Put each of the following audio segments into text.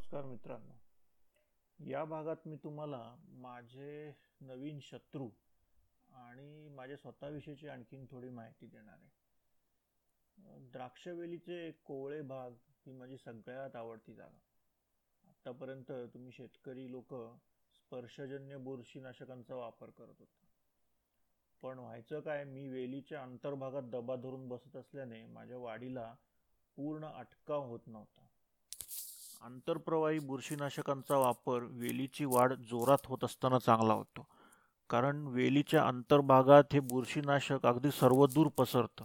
नमस्कार मित्रांनो. या भागात मी तुम्हाला माझे नवीन शत्रू आणि माझ्या स्वतःविषयीची आणखीन थोडी माहिती देणार आहे. द्राक्षवेलीचे कोवळे भाग ही माझी सगळ्यात आवडती जागा. आत्तापर्यंत तुम्ही शेतकरी लोक स्पर्शजन्य बुरशीनाशकांचा वापर करत होता. पण व्हायचं काय मी वेलीच्या अंतर्भागात दबा धरून बसत असल्याने माझ्या वाढीला पूर्ण अटकाव होत नव्हता. आंतरप्रवाही बुरशीनाशकांचा वापर वेलीची वाढ जोरात होत असताना चांगला होतो. कारण वेलीच्या अंतर्भागात हे बुरशीनाशक अगदी सर्वदूर पसरतं.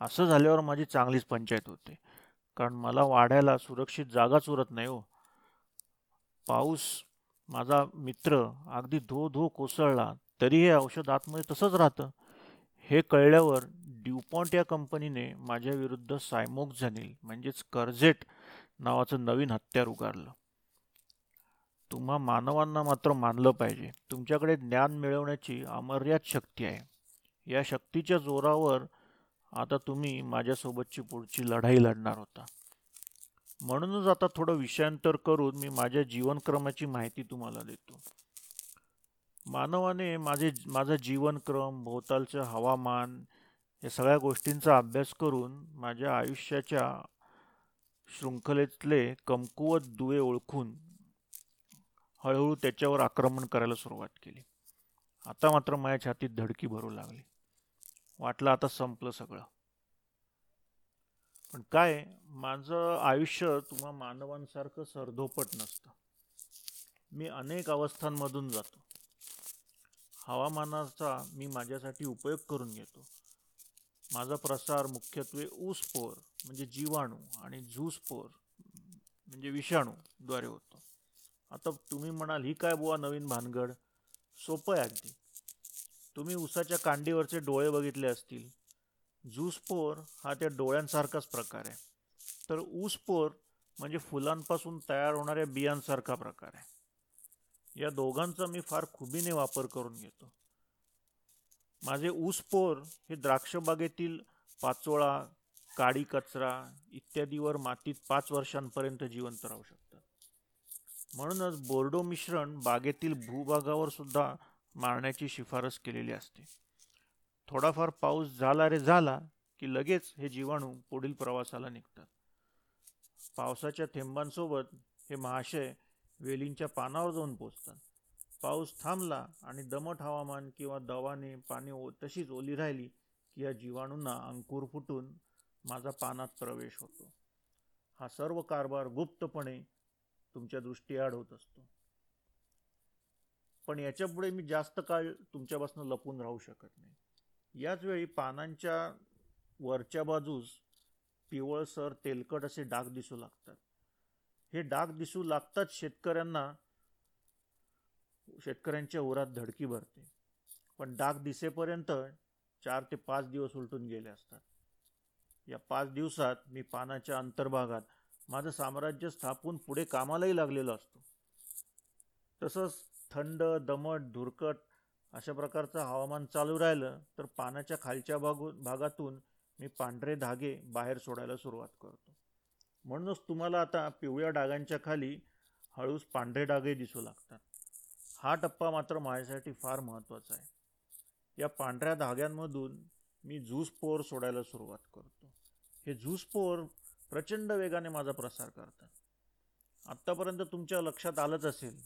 असं झाल्यावर माझी चांगलीच पंचायत होते. कारण मला वाढायला सुरक्षित जागाच उरत नाही हो. पाऊस माझा मित्र अगदी धो धो कोसळला तरी हे औषध आतमध्ये तसंच राहतं. हे कळल्यावर ड्युपॉन्ट या कंपनीने माझ्या विरुद्ध सायमोक्झॅनिल म्हणजेच कर्जेट नावाचं नवीन हत्यार उगारलं. तुम्हा मानवांना मात्र मानलं पाहिजे. तुमच्याकडे ज्ञान मिळवण्याची अमर्याद शक्ती आहे. या शक्तीच्या जोरावर आता तुम्ही माझ्यासोबतची पुढची लढाई लढणार होता. म्हणूनच आता थोडं विषयांतर करून मी माझ्या जीवनक्रमाची माहिती तुम्हाला देतो. मानवाने माझे माझा जीवनक्रम भोवतालचं हवामान या सगळ्या गोष्टींचा अभ्यास करून माझ्या आयुष्याच्या शृंखलेतले कमकुवत दुवे ओळखून हळूहळू त्याच्यावर आक्रमण करायला सुरुवात केली. आता मात्र माझ्या छातीत धडकी भरू लागली. वाटलं आता संपलं सगळं. पण काय माझं आयुष्य तुम्हा मानवांसारखं सरधोपट नसतं. मी अनेक अवस्थांमधून जातो. हवामानाचा मी माझ्यासाठी उपयोग करून घेतो. माझा प्रसार मुख्यत्वे ऊसपोर म्हणजे जीवाणू आणि झूसपोर म्हणजे विषाणूद्वारे होतो. आता तुम्ही म्हणाल ही काय बुवा नवीन भानगड? सोपं आहे अगदी. तुम्ही ऊसाच्या कांडीवरचे डोळे बघितले असतील. झूसपोर हा त्या डोळ्यांसारखाच प्रकार आहे. तर ऊसपोर म्हणजे फुलांपासून तयार होणाऱ्या बियांसारखा प्रकार आहे. या दोघांचा मी फार खुबीने वापर करून घेतो. माझे ऊसपोर हे द्राक्षबागेतील पाचोळा काडी कचरा इत्यादीवर मातीत पाच वर्षांपर्यंत जिवंत राहू शकतात. म्हणूनच बोर्डो मिश्रण बागेतील भूभागावर सुद्धा मारण्याची शिफारस केलेली असते. थोडाफार पाऊस झाला रे झाला की लगेच हे जीवाणू पुढील प्रवासाला निघतात. पावसाच्या थेंबांसोबत हे महाशय वेलींच्या पानावर जाऊन पोचतात. पाऊस थांबला आणि दमट हवामान किंवा दवाने पाणी ओ तशीच ओली राहिली की या जीवाणूंना अंकुर फुटून माझा पानात प्रवेश होतो. हा सर्व कारभार गुप्तपणे तुमच्या दृष्टीआड होत असतो. पण याच्यापुढे मी जास्त काळ तुमच्यापासून लपून राहू शकत नाही. याच वेळी पानांच्या वरच्या बाजूस पिवळसर तेलकट असे डाग दिसू लागतात. हे डाग दिसू लागताच शेतकऱ्यांना शेतकऱ्यांच्या उरात धडकी भरते. पण डाग दिसेपर्यंत चार ते पाच दिवस उलटून गेले असतात. या पाच दिवसात मी पानाच्या अंतर्भागात माझं साम्राज्य स्थापून पुढे कामालाही लागलेलो असतो. तसंच थंड दमट धुरकट अशा प्रकारचं हवामान चालू राहिलं तर पानाच्या खालच्या भागू भागातून मी पांढरे धागे बाहेर सोडायला सुरुवात करतो. म्हणूनच तुम्हाला आता पिवळ्या डागांच्या खाली हळूच पांढरे डागे दिसू लागतात. हा टप्पा मात्र माझ्यासाठी फार महत्त्वाचा आहे. या पांढऱ्या धाग्यांमधून मी पोर सोडायला सुरुवात करतो. हे पोर प्रचंड वेगाने माझा प्रसार करतात. आत्तापर्यंत तुमच्या लक्षात आलंच असेल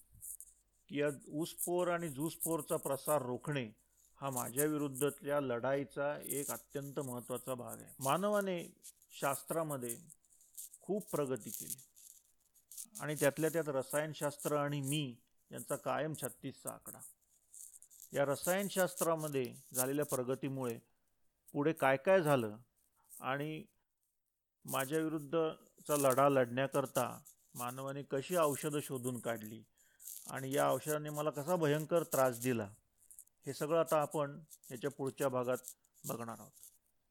की या ऊसपोर आणि झूसपोरचा प्रसार रोखणे हा माझ्याविरुद्धतल्या लढाईचा एक अत्यंत महत्त्वाचा भाग आहे. मानवाने शास्त्रामध्ये खूप प्रगती केली. आणि त्यातल्या त्यात रसायनशास्त्र आणि मी यांचा कायम छत्तीसचा आकडा. या रसायनशास्त्रामध्ये झालेल्या प्रगतीमुळे पुढे काय काय झालं आणि माझ्या विरुद्धचा लढा लढण्याकरता मानवाने कशी औषधं शोधून काढली आणि या औषधाने मला कसा भयंकर त्रास दिला हे सगळं आता आपण याच्या पुढच्या भागात बघणार आहोत.